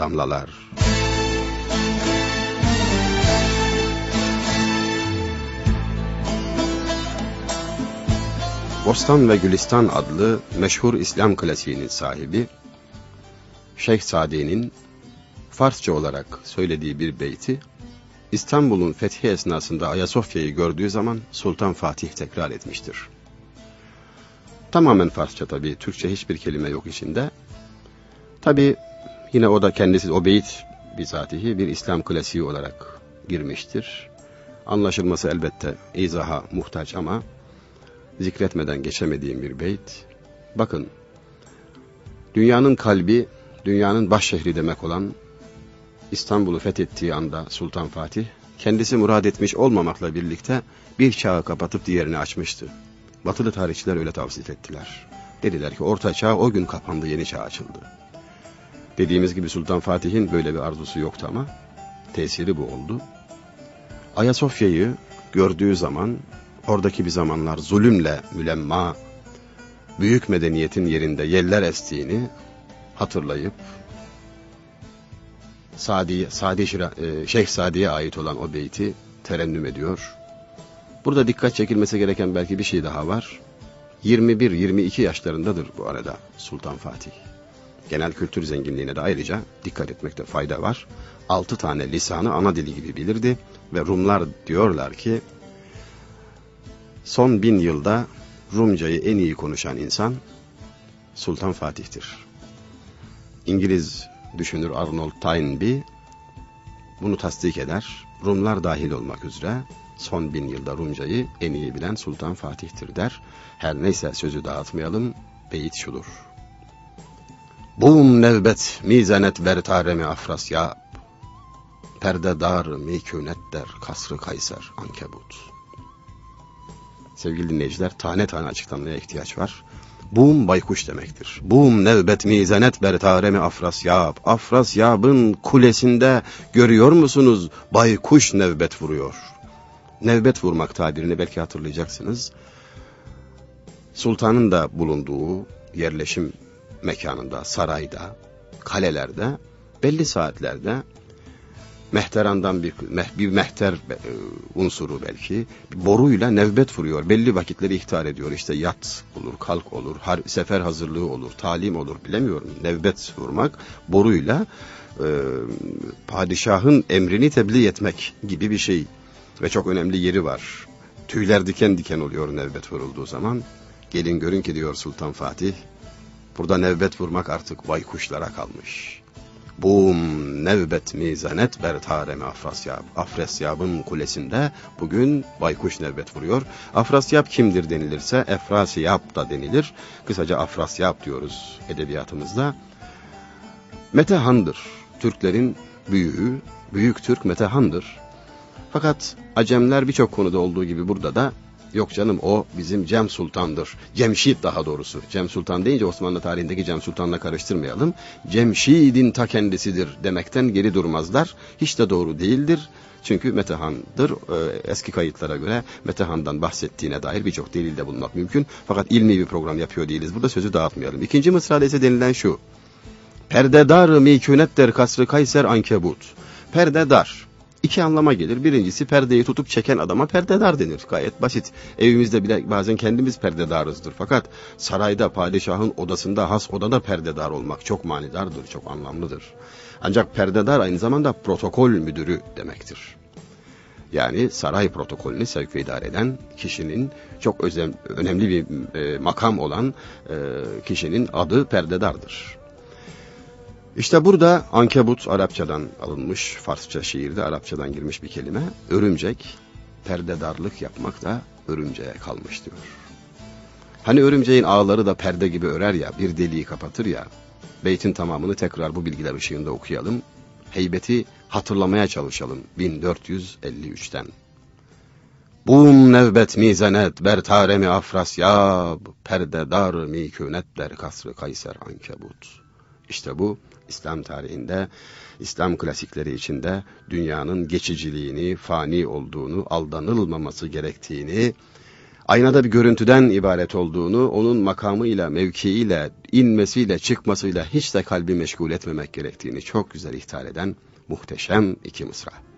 damlalar. Bostan ve Gülistan adlı meşhur İslam klasiğinin sahibi, Şeyh Sadi'nin Farsça olarak söylediği bir beyti, İstanbul'un fethi esnasında Ayasofya'yı gördüğü zaman Sultan Fatih tekrar etmiştir. Tamamen Farsça tabii, Türkçe hiçbir kelime yok içinde. Tabii yine o da kendisi, o beyit bizatihi bir İslam klasiği olarak girmiştir. Anlaşılması elbette izaha muhtaç ama zikretmeden geçemediğim bir beyt. Bakın, dünyanın kalbi, dünyanın baş şehri demek olan İstanbul'u fethettiği anda Sultan Fatih, kendisi murad etmiş olmamakla birlikte bir çağı kapatıp diğerini açmıştı. Batılı tarihçiler öyle tavsiye ettiler. Dediler ki orta çağ o gün kapandı, yeni çağ açıldı. Dediğimiz gibi Sultan Fatih'in böyle bir arzusu yoktu ama tesiri bu oldu. Ayasofya'yı gördüğü zaman oradaki bir zamanlar zulümle mülemma büyük medeniyetin yerinde yeller estiğini hatırlayıp Sadi, Sadi Şira, e, Şeyh Sadi'ye ait olan o beyti terennüm ediyor. Burada dikkat çekilmesi gereken belki bir şey daha var. 21-22 yaşlarındadır bu arada Sultan Fatih. Genel kültür zenginliğine de ayrıca dikkat etmekte fayda var. Altı tane lisanı ana dili gibi bilirdi ve Rumlar diyorlar ki son bin yılda Rumcayı en iyi konuşan insan Sultan Fatih'tir. İngiliz düşünür Arnold Toynbee bunu tasdik eder. Rumlar dahil olmak üzere son bin yılda Rumcayı en iyi bilen Sultan Fatih'tir der. Her neyse sözü dağıtmayalım. Beyit şudur. Bum nevbet mizanet bertaremi afrasyab. Perdedar mikünet der kasrı kayser ankebut. Sevgili dinleyiciler tane tane açıklanmaya ihtiyaç var. Bum baykuş demektir. Bum nevbet mizanet bertaremi afrasyab. Afrasyab'ın kulesinde görüyor musunuz? Baykuş nevbet vuruyor. Nevbet vurmak tabirini belki hatırlayacaksınız. Sultanın da bulunduğu yerleşim mekanında, sarayda, kalelerde belli saatlerde mehterandan bir, bir mehter e, unsuru belki boruyla nevbet vuruyor. Belli vakitleri ihtar ediyor. İşte yat olur, kalk olur, har, sefer hazırlığı olur, talim olur bilemiyorum. Nevbet vurmak boruyla e, padişahın emrini tebliğ etmek gibi bir şey. Ve çok önemli yeri var. Tüyler diken diken oluyor nevbet vurulduğu zaman. Gelin görün ki diyor Sultan Fatih. Burada nevbet vurmak artık baykuşlara kalmış. Bum nevbet mizanet bertareme Afrasyab. Afrasyab'ın kulesinde bugün baykuş nevbet vuruyor. Afrasyab kimdir denilirse Efrasyab da denilir. Kısaca Afrasyab diyoruz edebiyatımızda. Metehan'dır. Türklerin büyüğü, büyük Türk Metehan'dır. Fakat Acemler birçok konuda olduğu gibi burada da Yok canım o bizim Cem Sultan'dır. Cemşid daha doğrusu. Cem Sultan deyince Osmanlı tarihindeki Cem Sultan'la karıştırmayalım. Cemşid'in ta kendisidir demekten geri durmazlar. Hiç de doğru değildir. Çünkü Metehan'dır. Ee, eski kayıtlara göre Metehan'dan bahsettiğine dair birçok delil de bulmak mümkün. Fakat ilmi bir program yapıyor değiliz. Burada sözü dağıtmayalım. İkinci mısrada ise denilen şu. Perdedar mikünet der kasrı kayser ankebut. Perdedar iki anlama gelir. Birincisi perdeyi tutup çeken adama perdedar denir. Gayet basit. Evimizde bile bazen kendimiz perdedarızdır. Fakat sarayda padişahın odasında has odada perdedar olmak çok manidardır, çok anlamlıdır. Ancak perdedar aynı zamanda protokol müdürü demektir. Yani saray protokolünü sevk ve idare eden kişinin çok özel, önemli bir e, makam olan e, kişinin adı perdedardır. İşte burada ankebut Arapçadan alınmış, Farsça şiirde Arapçadan girmiş bir kelime. Örümcek, perdedarlık yapmak da örümceğe kalmış diyor. Hani örümceğin ağları da perde gibi örer ya, bir deliği kapatır ya. Beytin tamamını tekrar bu bilgiler ışığında okuyalım. Heybeti hatırlamaya çalışalım 1453'ten. Bum nevbet mizenet bertaremi afrasyab perdedar mikünet der kasrı kayser ankebut. İşte bu İslam tarihinde, İslam klasikleri içinde dünyanın geçiciliğini, fani olduğunu, aldanılmaması gerektiğini, aynada bir görüntüden ibaret olduğunu, onun makamıyla, mevkiiyle, inmesiyle, çıkmasıyla hiç de kalbi meşgul etmemek gerektiğini çok güzel ihtar eden muhteşem iki mısra.